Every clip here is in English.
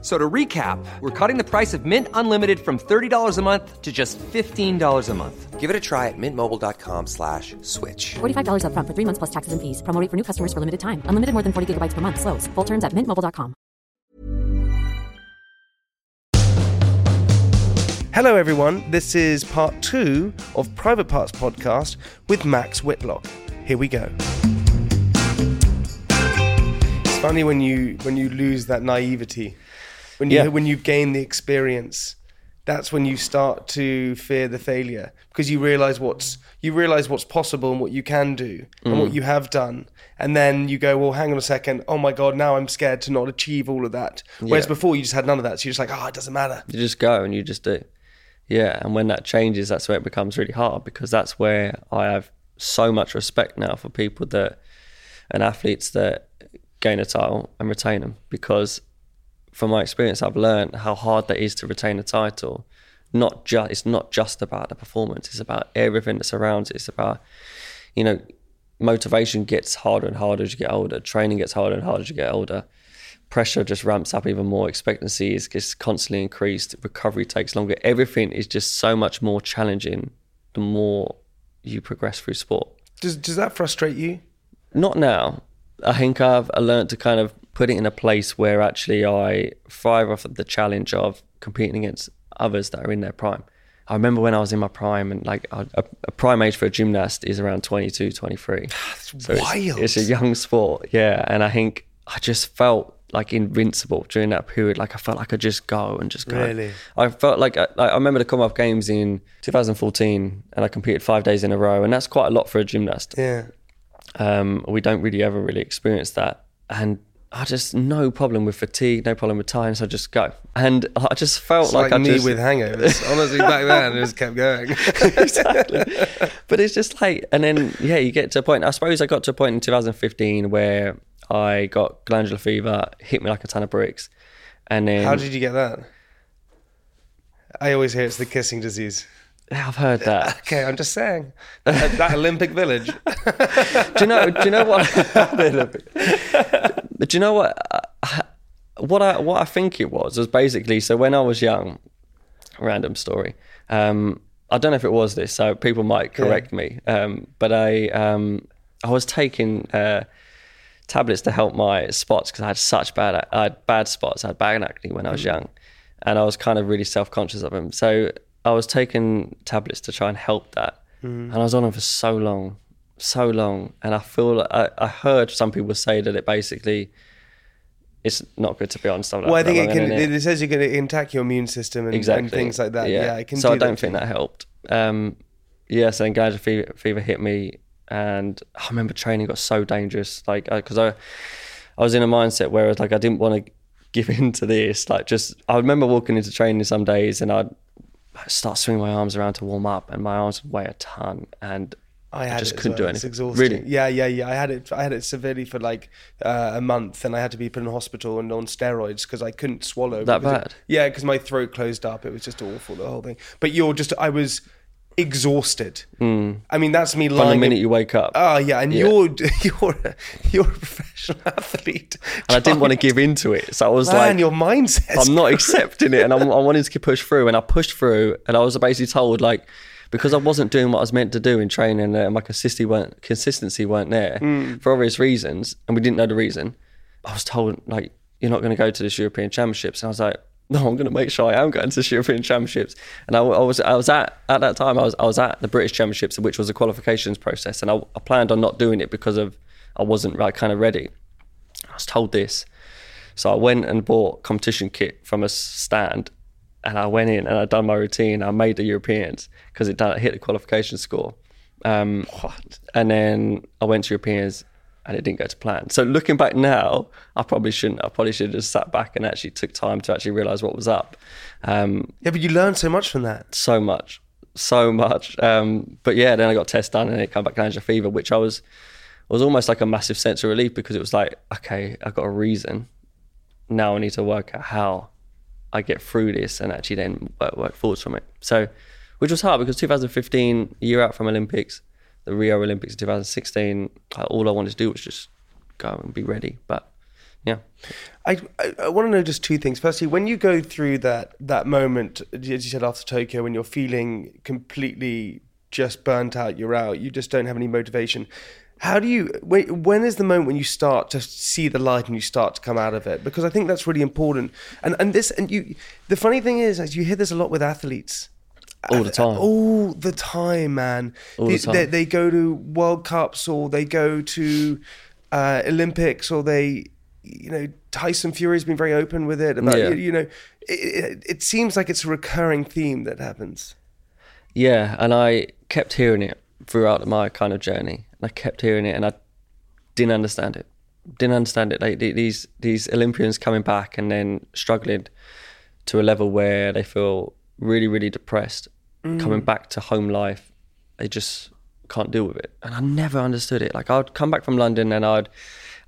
F- So to recap, we're cutting the price of Mint Unlimited from $30 a month to just $15 a month. Give it a try at mintmobile.com slash switch. $45 upfront for three months plus taxes and fees. Promo rate for new customers for limited time. Unlimited more than 40 gigabytes per month. Slows. Full terms at mintmobile.com. Hello, everyone. This is part two of Private Parts Podcast with Max Whitlock. Here we go. It's funny when you when you lose that naivety, when you Yeah. when you gain the experience. That's when you start to fear the failure because you realize what's you realize what's possible and what you can do and Mm. what you have done, and then you go, well, hang on a second. Oh my god, now I'm scared to not achieve all of that. Whereas before you just had none of that, so you're just like, oh, it doesn't matter. You just go and you just do. Yeah, and when that changes, that's where it becomes really hard because that's where I have so much respect now for people that and athletes that gain a title and retain them because from my experience, I've learned how hard that is to retain a title. Not just it's not just about the performance; it's about everything that surrounds it. It's about you know, motivation gets harder and harder as you get older. Training gets harder and harder as you get older. Pressure just ramps up even more. Expectancy is just constantly increased. Recovery takes longer. Everything is just so much more challenging the more you progress through sport. Does does that frustrate you? Not now. I think I've learned to kind of put it in a place where actually I thrive off of the challenge of competing against others that are in their prime. I remember when I was in my prime and like a, a prime age for a gymnast is around 22, 23. so it's- wild. It's, a young sport. Yeah. And I think I just felt like invincible during that period. Like I felt like I could just go and just go. Really? I felt like I, I remember the Commonwealth Games in 2014 and I competed five days in a row. And that's quite a lot for a gymnast Yeah. um, we don't really ever really experience that. And I just no problem with fatigue, no problem with tiredness. I just go, and I just felt It's like, like, I me just, with hangovers. Honestly, back then, it just kept going. exactly. But it's just like, and then yeah, you get to a point. I suppose I got to a point in 2015 where I got glandular fever, hit me like a ton of bricks, and then How did you get that? I always hear it's the kissing disease. I've heard that. Okay, I'm just saying. That, that Olympic Village. do you know? Do you know what? Do you know what? I- What I what I think it was was basically so when I was young, random story. Um, I don't know if it was this, so people might correct me. Um, but I um, I was taking uh, tablets to help my spots because I had such bad I had bad spots. I had bad acne when I was young, and I was kind of really self conscious of them. So I was taking tablets to try and help that, and I was on them for so long, so long, and I feel like I, I heard some people say that it basically. It's not good to be on stuff like Well, I think it can. innit? It says you're going to attack your immune system and, exactly and things like that. Yeah, it can. so do I don't that think that helped. Um, yeah, so then glandular fever, fever hit me, and I remember training got so dangerous. Like, because I, I was in a mindset where it's like I didn't want to give in to this. Like, just I remember walking into training some days, and I'd start swinging my arms around to warm up, and my arms would weigh a ton, and I had just it couldn't do well. It's anything. exhausting. Really? Yeah, yeah, yeah. I had it. I had it severely for like uh, a month, and I had to be put in hospital and on steroids because I couldn't swallow. That because it- bad? yeah, because my throat closed up. It was just awful. The whole thing. But you're just. I was exhausted. I mean, that's me from Hmm. the lying. minute you wake up, Oh yeah, and Yeah. you're you're a, you're a professional athlete. and I didn't want to give in to it, so I was Man, like, your mindset. I'm not accepting it, and I'm, I wanted to push through, and I pushed through, and I was basically told like because I wasn't doing what I was meant to do in training, and my consistency weren't consistency weren't there hmm. for obvious reasons, and we didn't know the reason. I was told like you're not going to go to this European Championships, and I was like. No, I'm going to make sure I am going to this European Championships, and I, I was I was at at that time I was I was at the British Championships, which was a qualifications process, and I, I planned on not doing it because of I wasn't like kind of ready. I was told this, so I went and bought competition kit from a stand, and I went in and I done my routine. I made the Europeans because it done, hit the qualification score. Um, And then I went to Europeans, and it didn't go to plan. So looking back now, I probably shouldn't. I probably should have just sat back and actually took time to actually realize what was up. Um, Yeah, but you learn so much from that. so much, so much. Um, but yeah, then I got test done and it came back glandular fever, which I was was almost like a massive sense of relief because it was like, okay, I got a reason. now I need to work out how I get through this and actually then work, work forwards from it. So, which was hard because 2015, a year out from Olympics, the Rio Olympics in 2016, uh, all I wanted to do was just go and be ready. But yeah, I, I, I want to know just two things. Firstly, when you go through that that moment, as you said after Tokyo, when you're feeling completely just burnt out, you're out, you just don't have any motivation. How do you? When, when is the moment when you start to see the light and you start to come out of it? Because I think that's really important. And and this and you. The funny thing is, as you hear this a lot with athletes. All the time. All the time, man. All the They- time. They, they go to World Cups or they go to uh, Olympics or they, you know, Tyson Fury's been very open with it about Yeah. you, you know. It, it seems like it's a recurring theme that happens. Yeah, and I kept hearing it throughout my kind of journey. And I kept hearing it, and I didn't understand it. Didn't understand it. Like these these Olympians coming back and then struggling to a level where they feel really really depressed, mm. coming back to home life, they just can't deal with it. And I never understood it. Like I'd come back from London and I'd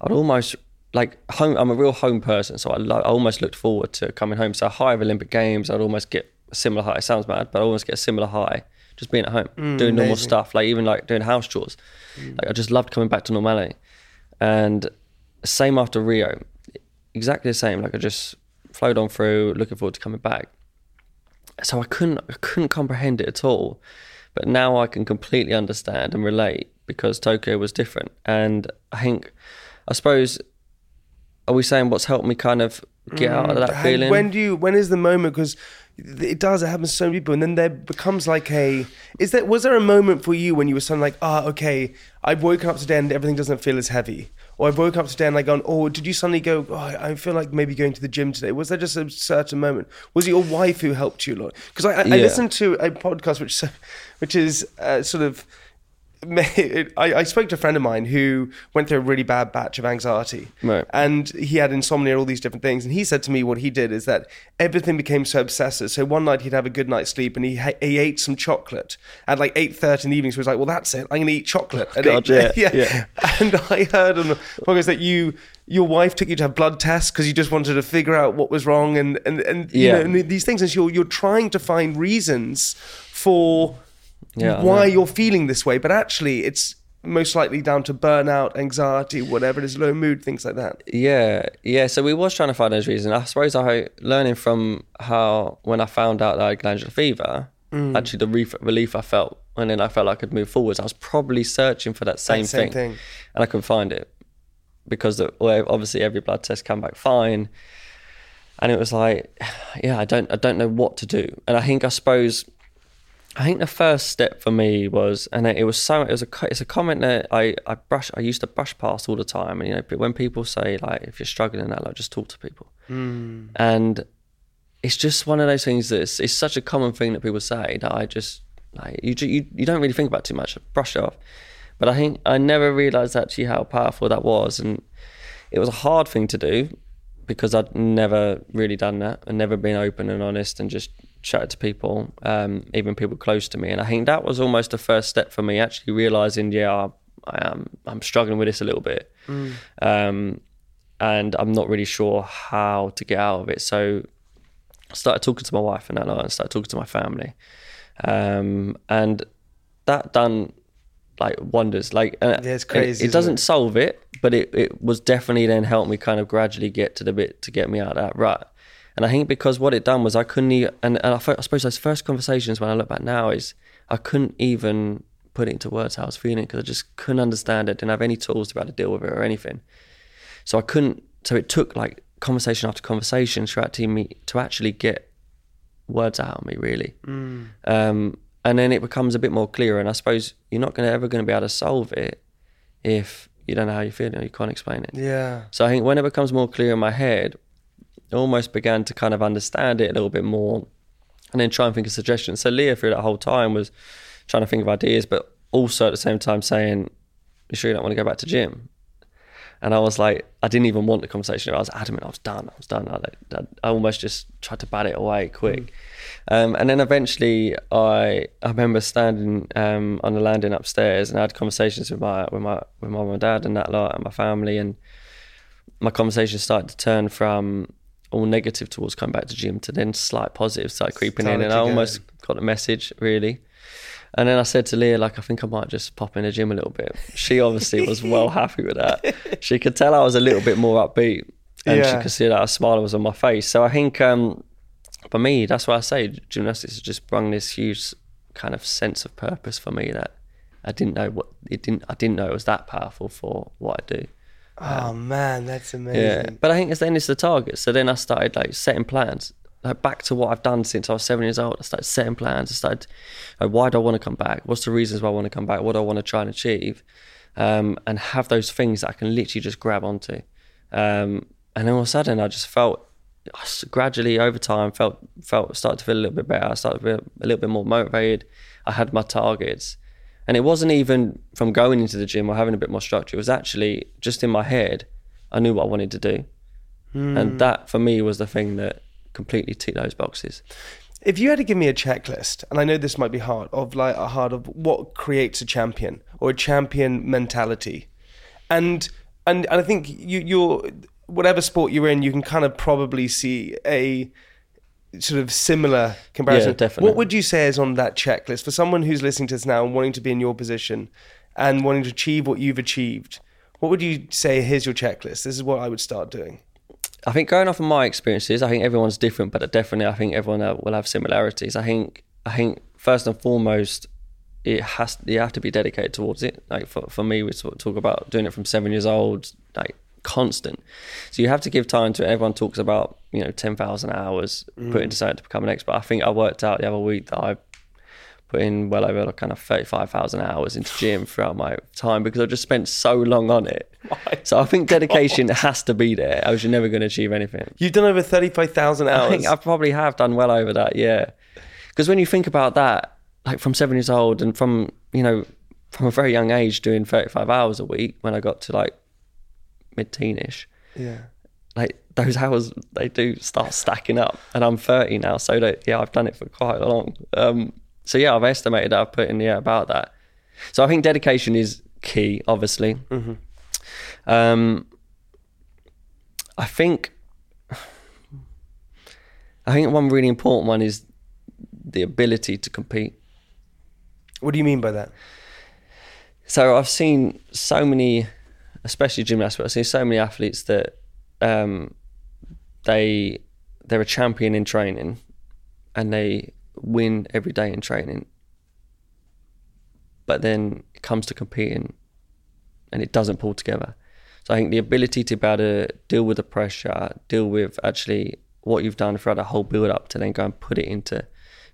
I'd almost like home. I'm a real home person, so I, lo- I almost looked forward to coming home. So high of Olympic Games, I'd almost get a similar high. It sounds mad, but I almost get a similar high just being at home, mm, doing normal amazing. stuff, like even like doing house chores. Mm. Like I just loved coming back to normality. And same after Rio, exactly the same. Like I just flowed on through, looking forward to coming back. So I couldn't I couldn't comprehend it at all. But now I can completely understand and relate because Tokyo was different. And I think I suppose are we saying what's helped me kind of get out of mm, that feeling? When do you? When is the moment? Because it does. It happens to so many people, and then there becomes like a. Is there? Was there a moment for you when you were suddenly like, ah, okay, I've woken up today and everything doesn't feel as heavy, or I've woken up today and like gone, oh, did you suddenly go? Oh, I I feel like maybe going to the gym today. Was there just a certain moment? Was it your wife who helped you a lot? Because I, I, I listened to a podcast which, which is uh, sort of. I, I spoke to a friend of mine who went through a really bad batch of anxiety Right. and he had insomnia, all these different things. And he said to me, what he did is that everything became so obsessive. So one night he'd have a good night's sleep, and he he ate some chocolate at like eight thirty in the evening. So he was like, well, that's it. I'm gonna eat chocolate. at God, eight- yeah, yeah. And I heard on the podcast that you. Your wife took you to have blood tests because you just wanted to figure out what was wrong, and and and you know and these things. And so you're you're trying to find reasons for Yeah, why you're feeling this way, but actually it's most likely down to burnout, anxiety, whatever it is, low mood, things like that. Yeah, yeah. So we was trying to find those reasons. I suppose I learning from how when I found out that I had glandular fever, Mm. actually the relief, relief I felt, and then I felt like I could move forwards. I was probably searching for that same, same thing, thing. and I couldn't find it because the, well, obviously every blood test came back fine, and it was like, yeah, I don't, I don't know what to do. And I think I suppose I think the first step for me was, and it was so, it was a it's a comment that I, I brush, I used to brush past all the time. And, you know, when people say, like, if you're struggling in that, like, just talk to people. Hmm. And it's just one of those things that it's, it's such a common thing that people say that I just, like, you, you, you don't really think about too much, brush it off. But I think I never realized actually how powerful that was. And it was a hard thing to do because I'd never really done that and never been open and honest and just chatted to people, um, even people close to me. And I think that was almost the first step for me actually realizing, yeah, I, am I'm struggling with this a little bit, um, and I'm not really sure how to get out of it. So I started talking to my wife and that night and started talking to my family, um, and that done like wonders. Like uh, Yeah, it's it- crazy, It, isn't doesn't it? solve it, but it, it was definitely then helped me kind of gradually get to the bit to get me out of that rut. And I think because what it done was I couldn't, even, and, and I, suppose those first conversations when I look back now is I couldn't even put it into words how I was feeling because I just couldn't understand it, didn't have any tools to be able to deal with it or anything. So I couldn't. So it took like conversation after conversation throughout to me to actually get words out of me, really. Um, and then it becomes a bit more clear. And I suppose you're not going to ever going to be able to solve it if you don't know how you feel or you can't explain it. Yeah. So I think when it becomes more clear in my head, I almost began to kind of understand it a little bit more and then try and think of suggestions. So Leah through that whole time was trying to think of ideas, but also at the same time saying, You sure you don't want to go back to gym? And I was like, I didn't even want the conversation. I was adamant. I was done. I was done. I, I, I almost just tried to bat it away quick. Um, and then eventually, I I remember standing um, on the landing upstairs, and I had conversations with my with my with my mum and dad and that lot and my family, and my conversation started to turn from all negative towards coming back to gym to then slight positive started creeping in, and I almost got the message really. And then I said to Leah, like, I think I might just pop in the gym a little bit. She obviously was well happy with that. She could tell I was a little bit more upbeat, and Yeah. she could see that a smile was on my face. So I think um, for me, that's why I say gymnastics has just brought this huge kind of sense of purpose for me that I didn't know what it didn't. I didn't know it was that powerful for what I do. Oh man, that's amazing. Yeah, but I think it's then it's the target. So then I started like setting plans, like back to what I've done since I was seven years old. I started setting plans. I started, like, why do I want to come back? What's the reasons why I want to come back? What do I want to try and achieve? Um, and have those things that I can literally just grab onto. Um, and then all of a sudden, I just felt I gradually over time felt felt started to feel a little bit better. I started to feel a little bit more motivated. I had my targets. And it wasn't even from going into the gym or having a bit more structure. It was actually just in my head. I knew what I wanted to do. And hmm. that for me was the thing that completely ticked those boxes. If you had to give me a checklist, and I know this might be hard, of like a hard of what creates a champion or a champion mentality, and and, and I think you you're whatever sport you're in, you can kind of probably see a sort of similar comparison. Yeah, definitely. What would you say is on that checklist for someone who's listening to this now and wanting to be in your position and wanting to achieve what you've achieved? What would you say? Here's your checklist. This is what I would start doing. I think going off of my experiences, I think everyone's different, but definitely I think everyone uh, will have similarities. I think I think first and foremost, it has you have to be dedicated towards it. Like for, for me, we sort of talk about doing it from seven years old, like constant. So you have to give time to it. Everyone talks about you know ten thousand hours put mm. into something to become an expert. I think I worked out the other week that I put in well over like kind of 35,000 hours into gym throughout my time because I just spent so long on it. So I think dedication has to be there, else you're never going to achieve anything. You've done over thirty-five thousand hours. I think I probably have done well over that, yeah. Because when you think about that, like from seven years old and from, you know, from a very young age doing 35 hours a week when I got to like mid teenish, yeah. like those hours, they do start stacking up. And I'm 30 now, so that, yeah, I've done it for quite a long. Um, so yeah, I've estimated that I've put in, yeah, about that. So I think dedication is key, obviously. Um, I think I think one really important one is the ability to compete. What do you mean by that? So I've seen so many, especially gymnasts, but I've seen so many athletes that um, they they're a champion in training, and they win every day in training. But then it comes to competing, and it doesn't pull together. So I think the ability to be able to deal with the pressure, deal with actually what you've done throughout the whole build up, to then go and put it into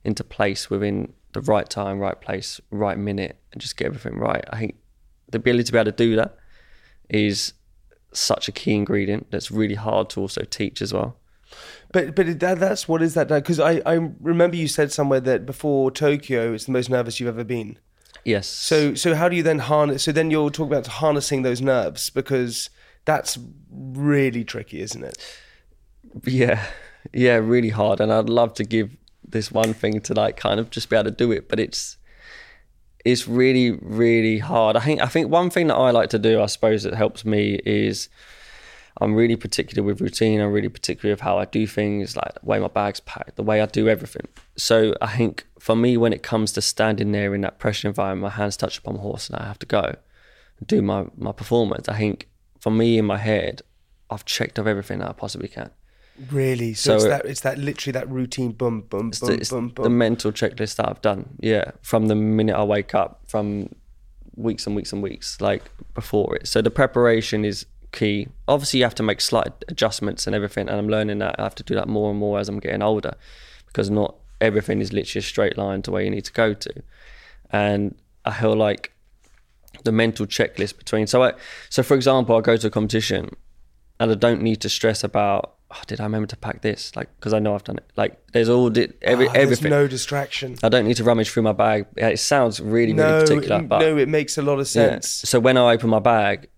into place within the right time, right place, right minute, and just get everything right. I think the ability to be able to do that is such a key ingredient that's really hard to also teach as well. But but that, that's what is that? Because I, I remember you said somewhere that before Tokyo, it's the most nervous you've ever been. Yes. So so how do you then harness? So then you'll talk about harnessing those nerves because that's really tricky, isn't it? yeah, yeah, really hard. And I'd love to give this one thing to like kind of just be able to do it, but it's it's really really hard. I think I think one thing that I like to do, I suppose, that helps me is I'm really particular with routine. I'm really particular with how I do things, like the way my bag's packed, the way I do everything. So I think for me, when it comes to standing there in that pressure environment, my hands touch upon the horse and I have to go do my, my performance, I think for me in my head, I've checked off everything that I possibly can. Really. So, So it's it- that it's that literally that routine boom boom boom the, it's boom the mental checklist that I've done. Yeah, from the minute I wake up, from weeks and weeks and weeks like before it. So the preparation is key. Obviously, you have to make slight adjustments and everything, and I'm learning that I have to do that more and more as I'm getting older, because not everything is literally a straight line to where you need to go to, and I feel like the mental checklist between. So, I, so for example, I go to a competition, and I don't need to stress about. Oh, did I remember to pack this? Like, because I know I've done it. Like, there's all di- every Ah, there's everything. no distraction. I don't need to rummage through my bag. It sounds really, really No, particular, it- but no, it makes a lot of yeah. sense. So when I open my bag,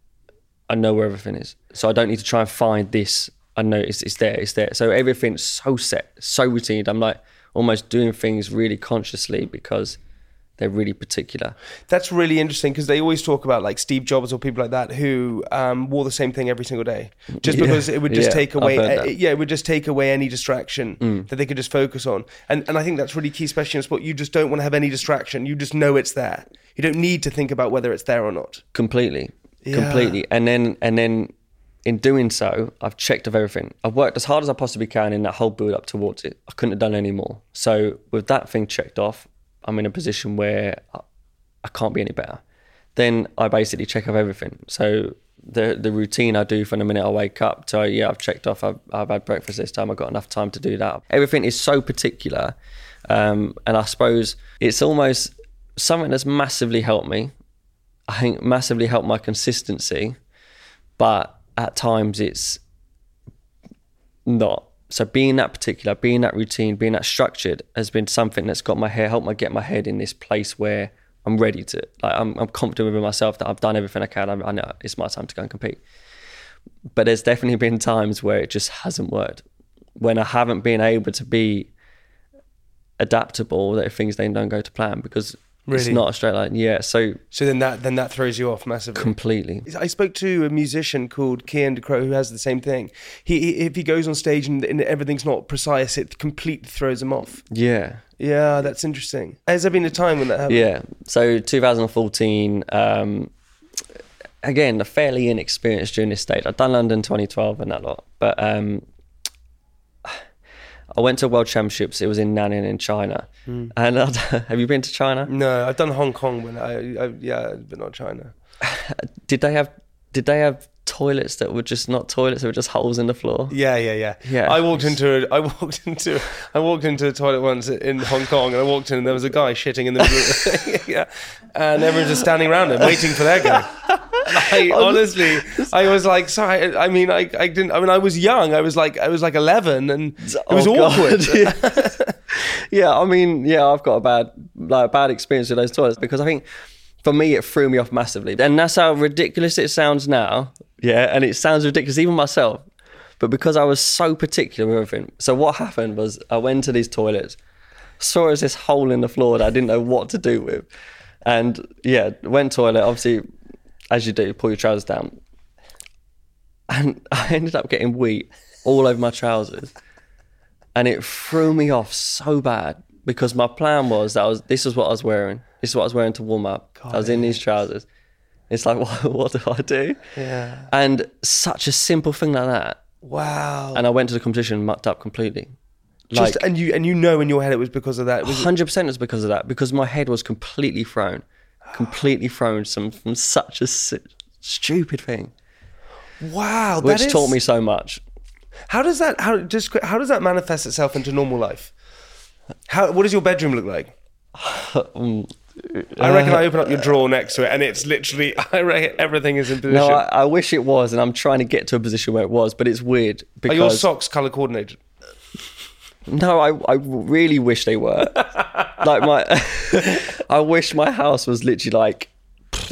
I know where everything is. So I don't need to try and find this. I know it's, it's there, it's there. So everything's so set, so routine. I'm like almost doing things really consciously because they're really particular. That's really interesting because they always talk about like Steve Jobs or people like that who um, wore the same thing every single day, just Yeah. because it would just Yeah, take away. uh. Mm. yeah, it would just take away any distraction that they could just focus on. And and I think that's really key, especially in sport. You just don't want to have any distraction. You just know it's there. You don't need to think about whether it's there or not. completely Yeah. completely and then and then in doing so i've checked of everything i've worked as hard as i possibly can in that whole build up towards it i couldn't have done any more so with that thing checked off i'm in a position where i, can't be any better. Then i basically check off everything. So the the routine i do from the minute i wake up so yeah i've checked off i've, I've had breakfast this time i've got enough time to do that. Everything is so particular um, and i suppose it's almost something that's massively helped me. I think massively helped my consistency, but at times it's not. So being that particular, being that routine, being that structured has been something that's got my hair, helped me get my head in this place where I'm ready to, like, I'm, I'm confident with myself that I've done everything I can. I, I know it's my time to go and compete. But there's definitely been times where it just hasn't worked. When I haven't been able to be adaptable, that if things then don't go to plan because it's not a straight line. Yeah. So So then that then that throws you off massively. completely. I spoke to a musician called Cian Ducrot who has the same thing. He, he if he goes on stage and, and everything's not precise, it completely throws him off. Yeah. Yeah, that's interesting. Has there been a time when that happened? Yeah. So 2014, um, again, a fairly inexperienced during this stage. I'd done London 2012 and that lot, but um, I went to World Championships. It was in Nanning in China. Hmm. And I'd, have you been to China? No, I've done Hong Kong, but I, I yeah, but not China. Did they have? Did they have toilets that were just not toilets? They were just holes in the floor. Yeah, yeah, yeah. Yeah. I walked into a, I walked into I walked into a toilet once in Hong Kong, and I walked in and there was a guy shitting in the middle. Of, the yeah, and everyone's just standing around him waiting for their go. And I honestly, I was like, sorry. I mean, I, I didn't. I mean, I was young. I was like, I was like eleven, and it was Oh, awkward. yeah. yeah, I mean, yeah, I've got a bad like a bad experience with those toilets because I think for me it threw me off massively. And that's how ridiculous it sounds now. Yeah, and it sounds ridiculous even myself. But because I was so particular with everything. So what happened was I went to these toilets, saw this hole in the floor that I didn't know what to do with. And yeah, went toilet, obviously as you do, pull your trousers down. And I ended up getting wheat all over my trousers and it threw me off so bad because my plan was that I was this is what I was wearing. This is what I was wearing to warm up. I was in these trousers. It's like what, what do I do? Yeah. And such a simple thing like that. Wow. And I went to the competition mucked up completely. Just Like and you and you know in your head it was because of that. Hundred percent was because of that because my head was completely thrown, completely thrown some from such a s- stupid thing, wow. which that is- taught me so much. How does that how just how does that manifest itself into normal life? How what does your bedroom look like? Mm. I reckon I uh, open up your drawer next to it, and it's literally I reckon everything is in position. No, I, I wish it was, and I'm trying to get to a position where it was, but it's weird Are because your socks color coordinated? No, I, I really wish they were. like my, I wish my house was literally like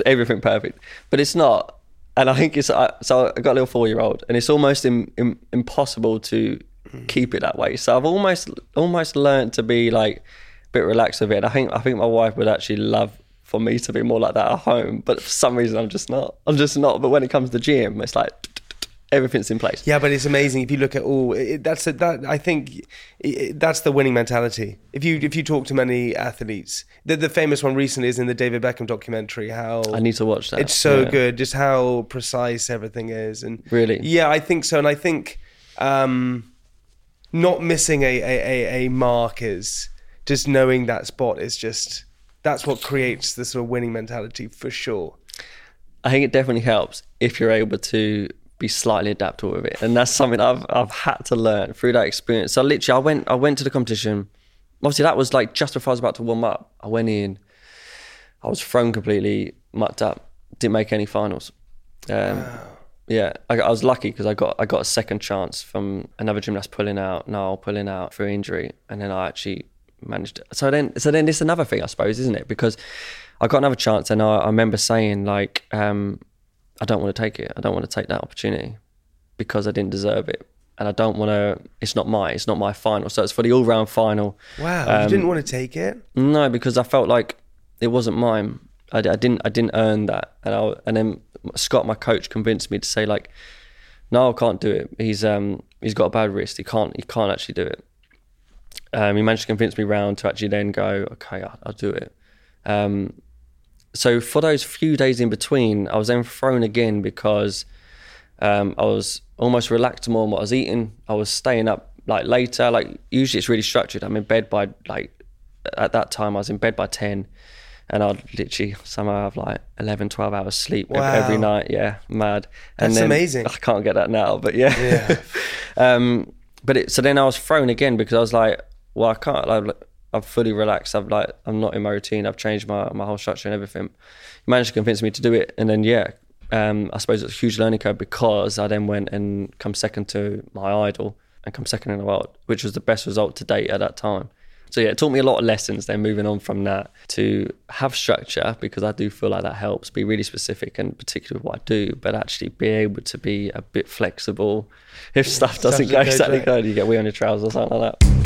everything perfect, but it's not. And I think it's I, so. I got a little four-year-old, and it's almost im, im, impossible to keep it that way. So I've almost almost learned to be like bit relaxed with it. And I think I think my wife would actually love for me to be more like that at home, but for some reason I'm just not. I'm just not. But when it comes to the gym, it's like everything's in place. Yeah, but it's amazing if you look at all. It, that's a, that I think it, that's the winning mentality. If you if you talk to many athletes, the, the famous one recently is in the David Beckham documentary. How I need to watch that. It's so Yeah. good, just how precise everything is, and Really? yeah, I think so, and I think um, not missing a, a, a, a mark is just knowing that spot is just that's what creates the sort of winning mentality for sure. I think it definitely helps if you're able to be slightly adaptable with it, and that's something I've I've had to learn through that experience. So literally, I went I went to the competition. Obviously, that was like just before I was about to warm up. I went in, I was thrown completely mucked up. Didn't make any finals. Um, Yeah, I, I was lucky because I got I got a second chance from another gymnast pulling out, Nile pulling out through injury, and then I actually managed. So then, so then it's another thing, I suppose, isn't it? Because I got another chance, and I, I remember saying like, um, I don't want to take it. I don't want to take that opportunity because I didn't deserve it, and I don't want to. It's not my. It's not my final. So it's for the all round final. Wow, you Um, didn't want to take it. No, because I felt like it wasn't mine. I, I didn't I didn't earn that, and I and then Scott, my coach, convinced me to say like, no, I can't do it. He's um he's got a bad wrist. He can't he can't actually do it. Um, he managed to convince me round to actually then go, okay, I'll, I'll do it. Um, so for those few days in between, I was then thrown again because um, I was almost relaxed more on what I was eating. I was staying up like later. Like usually it's really structured. I'm in bed by like at that time I was in bed by ten, and I'd literally somehow have like 11, 12 hours sleep ev- every Wow. night. Yeah, mad. And That's then- amazing. I can't get that now, but yeah. Yeah. um, but it, so then I was thrown again because I was like, well, I can't. I'm fully relaxed. I've like, I'm not in my routine. I've changed my my whole structure and everything. He managed to convince me to do it, and then yeah, um, I suppose it's a huge learning curve because I then went and come second to my idol and come second in the world, which was the best result to date at that time. So yeah, it taught me a lot of lessons. Then moving on from that to have structure because I do feel like that helps. Be really specific and particular with what I do, but actually be able to be a bit flexible if stuff doesn't go exactly right. good. You get wee on your trousers or something like that.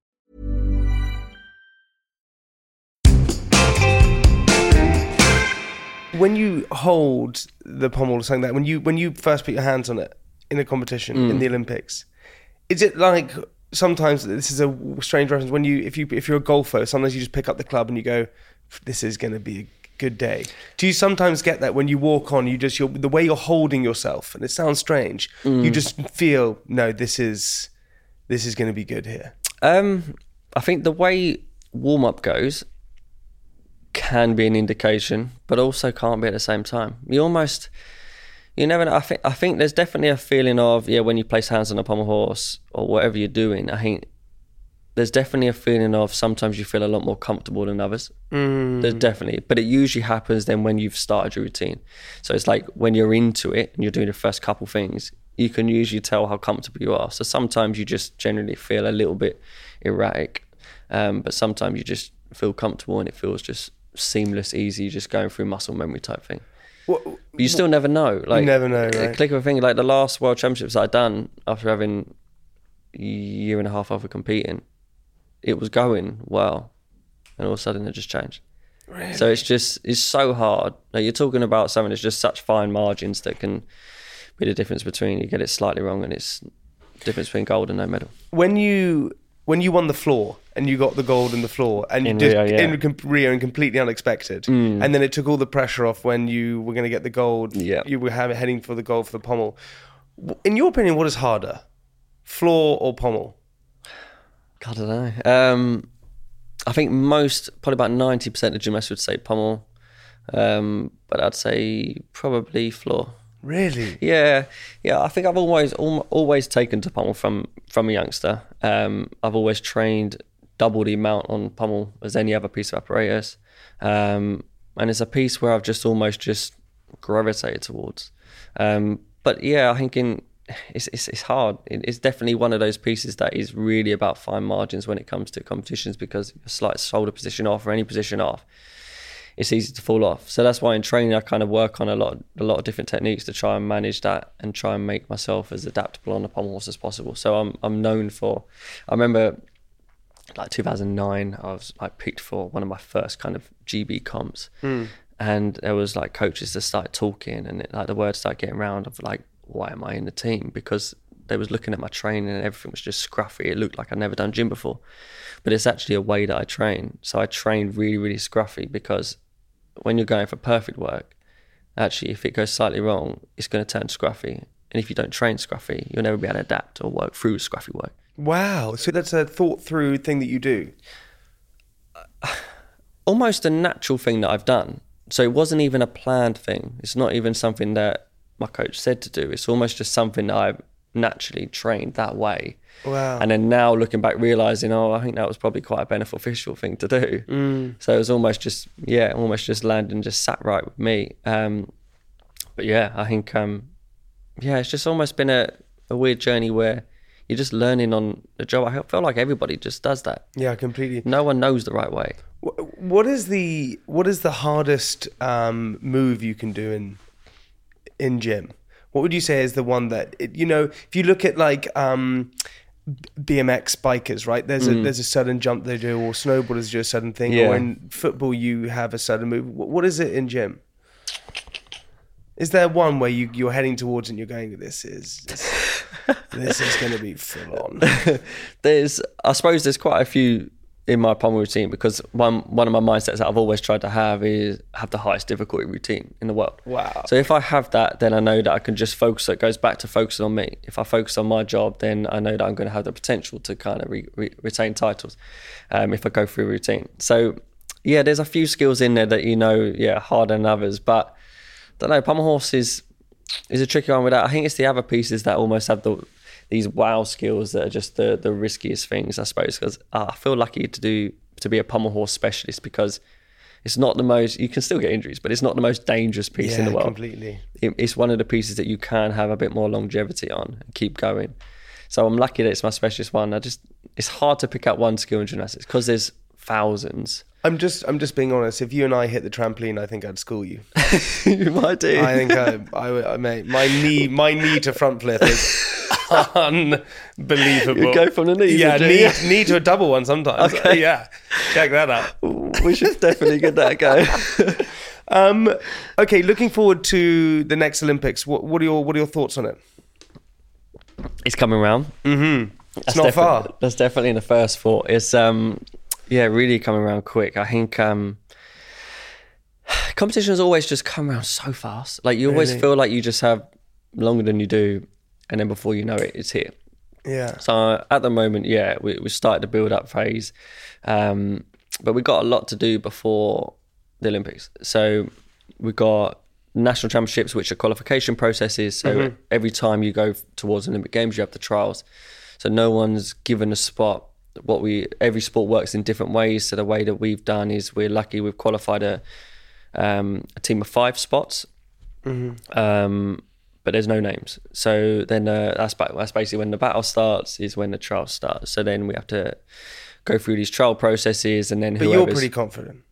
When you hold the pommel or something like that, when you when you first put your hands on it in a competition Mm. in the Olympics, is it like sometimes this is a strange reference when you if you if you're a golfer, sometimes you just pick up the club and you go, this is going to be a good day. Do you sometimes get that when you walk on, you just you're, the way you're holding yourself, and it sounds strange, Mm. you just feel no, this is this is going to be good here. Um, I think the way warm up goes can be an indication, but also can't be at the same time. You almost, you never know. I think I think there's definitely a feeling of yeah when you place hands on a pommel horse or whatever you're doing. I think there's definitely a feeling of sometimes you feel a lot more comfortable than others. There's definitely, but it usually happens then when you've started your routine. So it's like when you're into it and you're doing the first couple things, you can usually tell how comfortable you are. So sometimes you just generally feel a little bit erratic, um, but sometimes you just feel comfortable and it feels just seamless, easy, just going through muscle memory type thing. What, But you still never know. Like never know, a right? Click of a finger. Like the last World Championships I done after having a year and a half of competing, it was going well, and all of a sudden it just changed. So it's just it's so hard. Like you're talking about something that's just such fine margins that can be the difference between you get it slightly wrong and it's difference between gold and no medal. when you when you won the floor and you got the gold in the floor and you In did Rio, yeah. Mm. in com- Rio and completely unexpected, and then it took all the pressure off when you were going to get the gold. Yeah. you were heading for the gold for the pommel. In your opinion, what is harder, floor or pommel? God, I don't know. Um, I think most, probably about ninety percent of gymnasts would say pommel, um, but I'd say probably floor. Really? Yeah, yeah. I think I've always al- always taken to pommel from from a youngster. Um, I've always trained double the amount on pommel as any other piece of apparatus, um, and it's a piece where I've just almost just gravitated towards. Um, but yeah, I think in it's, it's it's hard. It, it's definitely one of those pieces that is really about fine margins when it comes to competitions because a slight shoulder position off or any position off it's easy to fall off. So that's why in training I kind of work on a lot a lot of different techniques to try and manage that and try and make myself as adaptable on the pommel horse as possible. So I'm I'm known for I remember like 2009 I was like picked for one of my first kind of GB comps. Hmm. And there was like coaches that started talking and it, like the words started getting around of like why am I in the team? Because they was looking at my training and everything was just scruffy. It looked like I'd never done gym before. But it's actually a way that I train. So I train really really scruffy because when you're going for perfect work actually if it goes slightly wrong it's going to turn scruffy. And if you don't train scruffy you'll never be able to adapt or work through scruffy work Wow. So that's a thought through thing that you do. almost a natural thing that I've done. So it wasn't even a planned thing. It's not even something that my coach said to do. It's almost just something that I naturally trained that way. Wow. And then now looking back, realizing, oh, I think that was probably quite a beneficial thing to do. Mm. So it was almost just, yeah, almost just landed and just sat right with me. Um, but yeah, I think, um, yeah, it's just almost been a, a weird journey where you're just learning on the job. I feel like everybody just does that. Yeah, completely. No one knows the right way. What is the what is the hardest um, move you can do in in gym? What would you say is the one that it, you know? If you look at like um, BMX bikers, right? There's a there's a sudden jump they do, or snowboarders do a sudden thing, Yeah. or in football you have a sudden move. Wh- What is it in gym? Is there one where you you're heading towards and you're going, this is this, this is going to be full on? there's I suppose there's quite a few in my pommel routine because one one of my mindsets that I've always tried to have is have the highest difficulty routine in the world. Wow. So if I have that, then I know that I can just focus. It goes back to focusing on me. If I focus on my job, then I know that I'm going to have the potential to kind of re- re- retain titles um, if I go through routine. So yeah, there's a few skills in there that you know, yeah, harder than others. But I don't know, pommel horse is is a tricky one with that. I think it's the other pieces that almost have the these wow skills that are just the the riskiest things, I suppose. Because ah, I feel lucky to do to be a pommel horse specialist because it's not the most. You can still get injuries, but it's not the most dangerous piece in the world. completely. It- It's one of the pieces that you can have a bit more longevity on and keep going. So I'm lucky that it's my specialist one. I just it's hard to pick out one skill in gymnastics because there's thousands. I'm just I'm just being honest. If you and I hit the trampoline, I think I'd school you. you might do. I think I, I, I may, my knee, my knee to front flip is unbelievable. You go from the knee, yeah, would you? knee, knee to a double one sometimes. Okay. Yeah, check that out. we should definitely get that go. Um, okay, looking forward to the next Olympics. What, what are your what are your thoughts on it? it's coming round. Mm-hmm. It's That's not defi- far. That's definitely in the first thought. It's um, yeah, really coming around quick. I think um, competitions always just come around so fast. Like you always Really? feel like you just have longer than you do, and then before you know it, it's here. Yeah. So uh, at the moment, yeah, we we started the build up phase, um, but we got a lot to do before the Olympics. So we got national championships, which are qualification processes. So every time you go towards Olympic Games, you have the trials. So no one's given a spot. What we every sport works in different ways. So the way that we've done is we're lucky we've qualified a um, a team of five spots. Um, but there's no names. So then uh, that's that's basically when the battle starts. Is when the trial starts. So then we have to go through these trial processes, and then But you're pretty confident.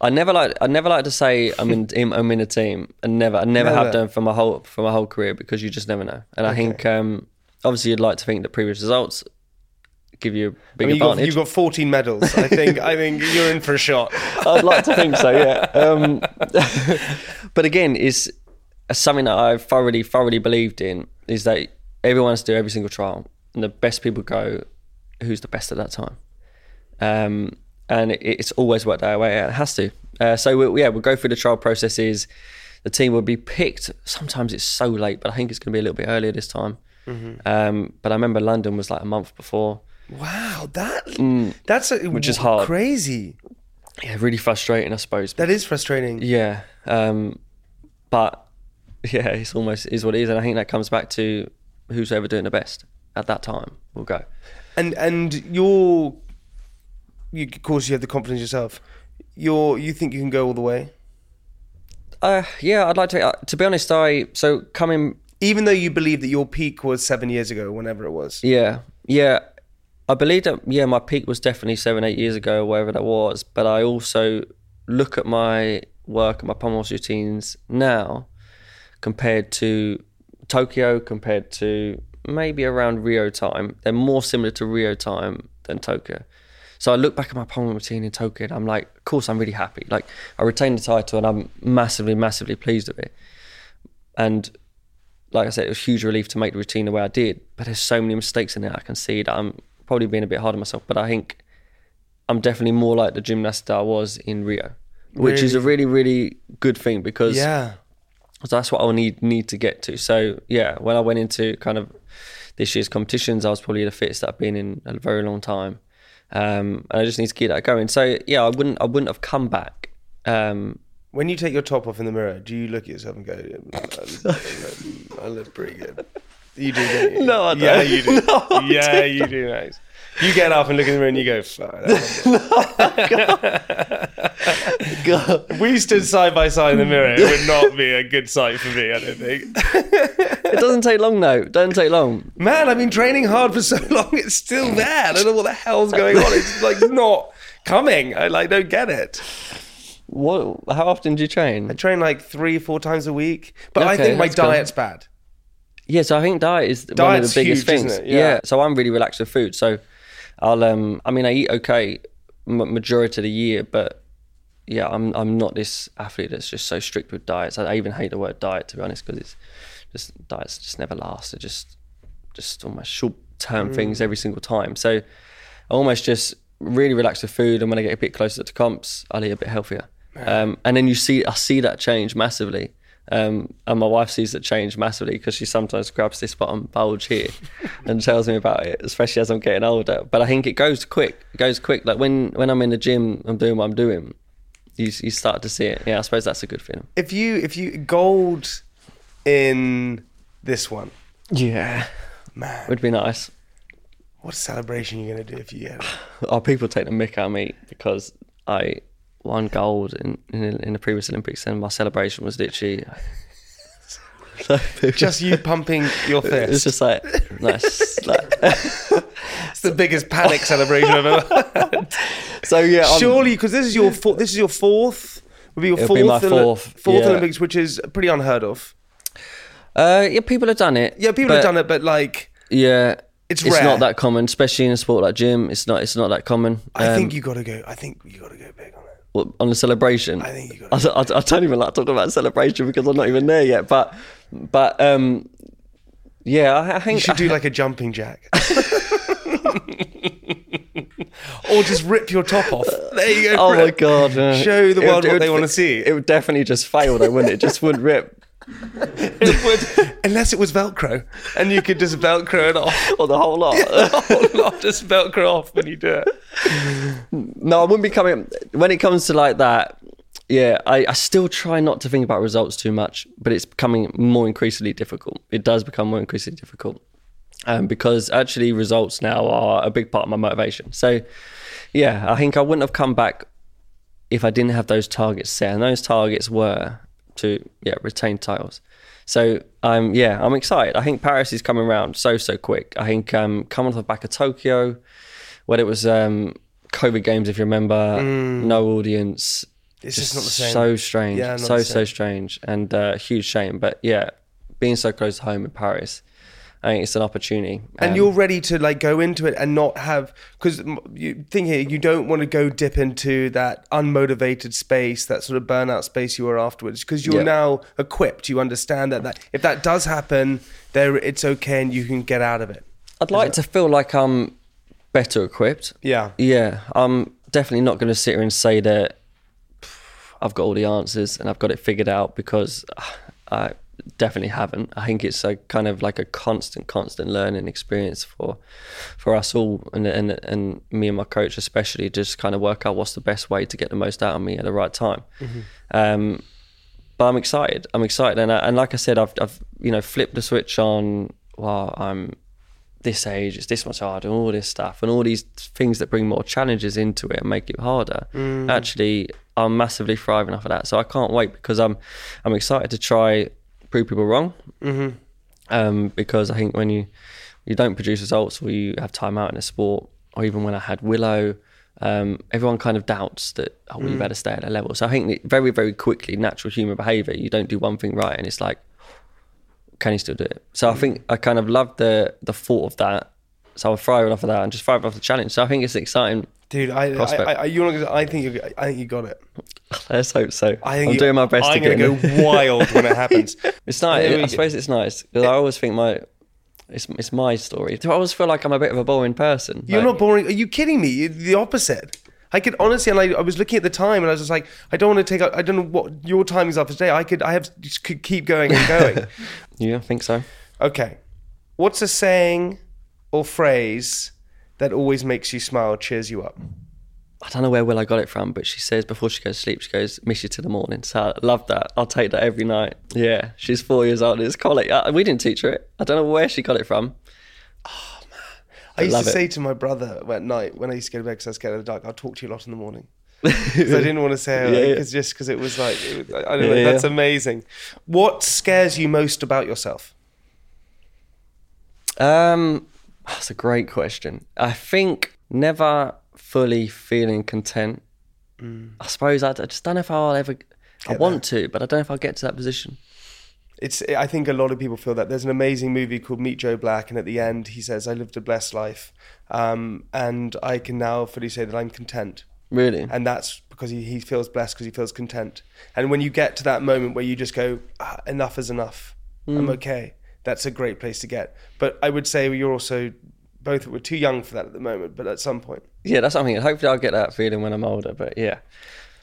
I never like I never like to say I'm in, in I'm in a team. I never I never, Never. have done for my whole for my whole career because you just never know. And I think um, obviously you'd like to think that previous results give you a I big mean, you got, advantage. you've got 14 medals. I think I think you're in for a shot. I'd like to think so, yeah. Um, but again, it's something that I've thoroughly, thoroughly believed in is that everyone has to do every single trial, and the best people go, who's the best at that time. Um, and it, it's always worked that way. It has to. Uh, so we, yeah, we'll go through the trial processes. The team will be picked. Sometimes it's so late, but I think it's going to be a little bit earlier this time. Um, but I remember London was like a month before. Wow, that that's a, Which is hard. crazy. Yeah, really frustrating, I suppose. That is frustrating. Yeah, um, but yeah, it's almost is what it is, and I think that comes back to who's ever doing the best at that time will go. And and you're, you, of course, you have the confidence yourself. You're you think you can go all the way, Uh, yeah, I'd like to. Uh, to be honest, I so coming. even though you believe that your peak was seven years ago, whenever it was. Yeah, yeah, I believe that. Yeah, my peak was definitely seven, eight years ago, wherever that was. But I also look at my work and my pommel routines now compared to Tokyo, compared to maybe around Rio time. They're more similar to Rio time than Tokyo. So I look back at my pommel routine in Tokyo and I'm like, of course, I'm really happy. Like, I retained the title and I'm massively, massively pleased with it. And like I said, it was a huge relief to make the routine the way I did. But there's so many mistakes in it. I can see that I'm probably being a bit hard on myself. But I think I'm definitely more like the gymnast that I was in Rio, which is a really, really good thing because Yeah. that's what I'll need need to get to. So yeah, when I went into kind of this year's competitions, I was probably the fittest that I've been in a very long time, um, and I just need to keep that going. So yeah, I wouldn't I wouldn't have come back. Um, When you take your top off in the mirror, do you look at yourself and go, "I look, I look pretty good"? You do, don't you? No, I Yeah, don't. you do. No, I yeah, you do, Max. You get up and look in the mirror and you go, fuck. that God. If we stood side by side in the mirror, it would not be a good sight for me, I don't think. It doesn't take long though. It doesn't take long. Man, I've been training hard for so long, it's still there. I don't know what the hell's going on. It's like not coming. I like don't get it. What? How often do you train? I train? like three, four times a week, but I think my cool. diet's bad. Yeah, so I think diet is one of the biggest huge, things. it? Yeah. So I'm really relaxed with food. So I'll um I mean I eat okay m- majority of the year, but yeah, I'm I'm not this athlete that's just so strict with diets. I, I even hate the word diet to be honest because it's just diets just never last. They're just just almost short term Mm. things every single time. So I almost just really relax with food, and when I get a bit closer to comps, I'll eat a bit healthier. Um, and then you see, I see that change massively. Um, and my wife sees it change massively because she sometimes grabs this bottom bulge here and tells me about it, especially as I'm getting older. But I think it goes quick. It goes quick. Like when, when I'm in the gym, I'm doing what I'm doing. You, you start to see it. Yeah, I suppose that's a good feeling. If you if you gold in this one, Yeah, man, would be nice. what celebration are you gonna do if you get it? Oh, people take the mick out of me because I won gold in in, in the previous Olympics, and my celebration was literally. So Just you pumping your fist. it's just like nice. like, It's the biggest panic celebration I've ever had. so yeah, Surely, because this is your four, this is your fourth. Would be your fourth, be Oli- fourth, fourth yeah. Olympics, which is pretty unheard of. Uh, yeah, people have done it. Yeah, people but- have done it, but like, Yeah, It's it's not that common, especially in a sport like gym. It's not. It's not that common. I Um, think you got to go. I think you got to go big on it. What, on a celebration. I think you I, gotta- I, I don't even like talking about celebration because I'm not even there yet. But, but um, yeah, I, I think You should do like a jumping jack. or just rip your top off. There you go. Oh my god! uh, Show the world would- what they would- want to see. It would definitely just fail, though, wouldn't it? It just wouldn't rip. It would- unless it was Velcro, and you could just Velcro it off. Or the whole lot. Not just Velcro off when you do it. No, I wouldn't be coming. When it comes to like that, yeah, I, I still try not to think about results too much, but it's becoming more increasingly difficult. It does become more increasingly difficult um, because actually results now are a big part of my motivation. So, yeah, I think I wouldn't have come back if I didn't have those targets set, and those targets were to yeah retain titles. So um yeah, I'm excited. I think Paris is coming around so so quick. I think um coming off the back of Tokyo, when it was um COVID games, if you remember, no audience. Mm. It's just not the same. So strange, Yeah, so so strange, and uh, huge shame. But yeah, being so close to home in Paris, I think it's an opportunity. And Um, you're ready to like go into it and not have because you think here you don't want to go dip into that unmotivated space, that sort of burnout space you were afterwards because you're Yeah. now equipped. You understand that that if that does happen, there it's okay and you can get out of it. I'd like to feel like I'm better equipped. Yeah. Yeah, I'm definitely not going to sit here and say that I've got all the answers and I've got it figured out because uh, I definitely haven't. I think it's a kind of like a constant, constant learning experience for for us all, and and and me and my coach especially, just kind of work out what's the best way to get the most out of me at the right time. Um, but I'm excited. I'm excited, and I, and like I said, I've I've you know flipped the switch on while I'm this age, it's this much harder, and all this stuff, and all these things that bring more challenges into it and make it harder. Actually, I'm massively thriving off of that. So I can't wait because I'm I'm excited to try prove people wrong. Mm-hmm. Um, because I think when you you don't produce results or you have time out in a sport, or even when I had Willow, um, everyone kind of doubts that oh, well, you better stay at a level. So I think very very quickly, natural human behaviour, you don't do one thing right, and it's like can you still do it? So I think I kind of love the the thought of that. So I'm thriving off of that and just thriving off the challenge. So I think it's exciting. Dude, I, I, Prospect. I, you wanna, I think you, I think you got it. Let's hope so. I think I'm you- doing my best I'm to get gonna in. go wild when it happens. It's nice. We I suppose it's nice because I always think my it's it's my story. I always feel like I'm a bit of a boring person. You're Like, not boring. Are you kidding me? You're the opposite. I could honestly, and I, I was looking at the time, and I was just like, I don't want to take. I don't know what your timings are for today. I could, I have, just could keep going and going. Yeah, I think so. okay, what's a saying or phrase that always makes you smile, cheers you up? I don't know where Willow got it from, but she says before she goes to sleep, she goes, "Miss you to the morning." So I love that. I'll take that every night. Yeah, she's four years old. It's college. Uh, we didn't teach her it. I don't know where she got it from. Oh, man. I used to it. say to my brother at night when I used to go to bed because I was scared of the dark, I'll talk to you a lot in the morning. 'Cause I didn't want to say it Yeah, yeah. just because it was like, it was, I I don't know, Yeah, that's amazing. What scares you most about yourself? Um, that's a great question. I think never fully feeling content. I suppose I, I just don't know if I'll ever. I Get want to, but I don't know if I'll get to that position. It's. I think a lot of people feel that. There's an amazing movie called Meet Joe Black, and at the end he says, "I lived a blessed life, um, and I can now fully say that I'm content." Really. and that's because he, he feels blessed because he feels content and when you get to that moment where you just go ah, enough is enough i'm okay that's a great place to get but i would say you're also both we're too young for that at the moment but at some point yeah, that's something. Hopefully, I'll get that feeling when I'm older. But yeah,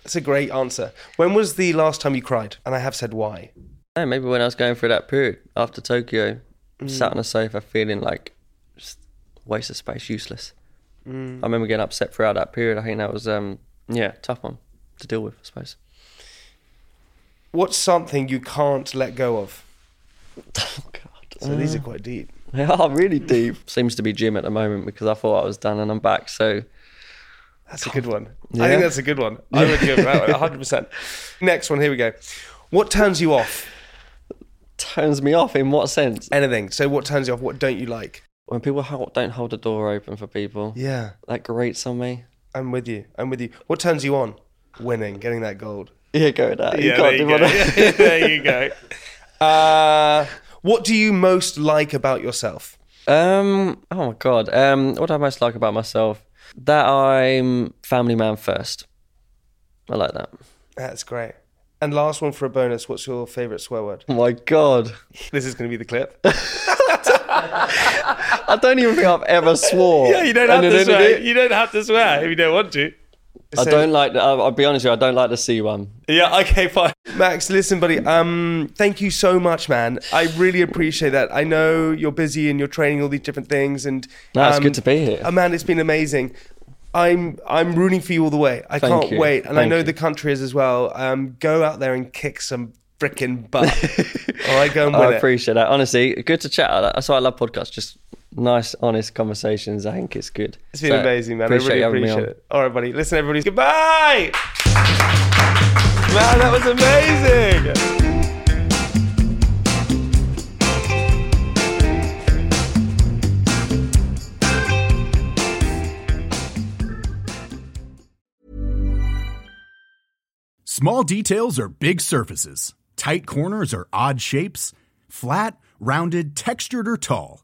that's a great answer when was the last time you cried and i have said why No, maybe when I was going through that period after Tokyo, sat on a sofa feeling like just waste of space, useless. I remember getting upset throughout that period. I think that was um yeah tough one to deal with, I suppose. what's something you can't let go of So these are quite deep They are really deep. Seems to be gym at the moment because I thought I was done and I'm back. So That's a good one. I think that's a good one. I would go for that one, 100%. Next one, here we go. What turns you off? turns me off in what sense? Anything. So, what turns you off? What don't you like? When people don't hold the door open for people, Yeah, that grates on me. I'm with you. I'm with you. What turns you on? Winning, getting that gold. Yeah, go with that. you Yeah, there you go. there you go. Uh, what do you most like about yourself? Um. Oh my god. Um. What do I most like about myself? That I'm family man first. I like that. That's great. And last one for a bonus. What's your favourite swear word? Oh my god. This is going to be the clip. I don't even think I've ever swore. yeah, you don't have to swear. You don't have to swear if you don't want to. I So- don't like. The, I'll, I'll be honest with you. I don't like the C one. Yeah, okay, fine. Max, listen, buddy. Um, thank you so much, man. I really appreciate that. I know you're busy and you're training all these different things, and No, it's um, good to be here. uh, man, it's been amazing. I'm I'm rooting for you all the way. I Thank can't you. wait, and I know you. the country is as well. Um, go out there and kick some freaking butt. all right, go and I win it. appreciate that. Honestly, good to chat. That's why I love podcasts. Just nice, honest conversations. I think it's good. It's been So, amazing, man. Appreciate I really appreciate it. All right, buddy. Listen, everybody. Goodbye. Man, that was amazing. Small details are big surfaces. Tight corners are odd shapes. Flat, rounded, textured, or tall.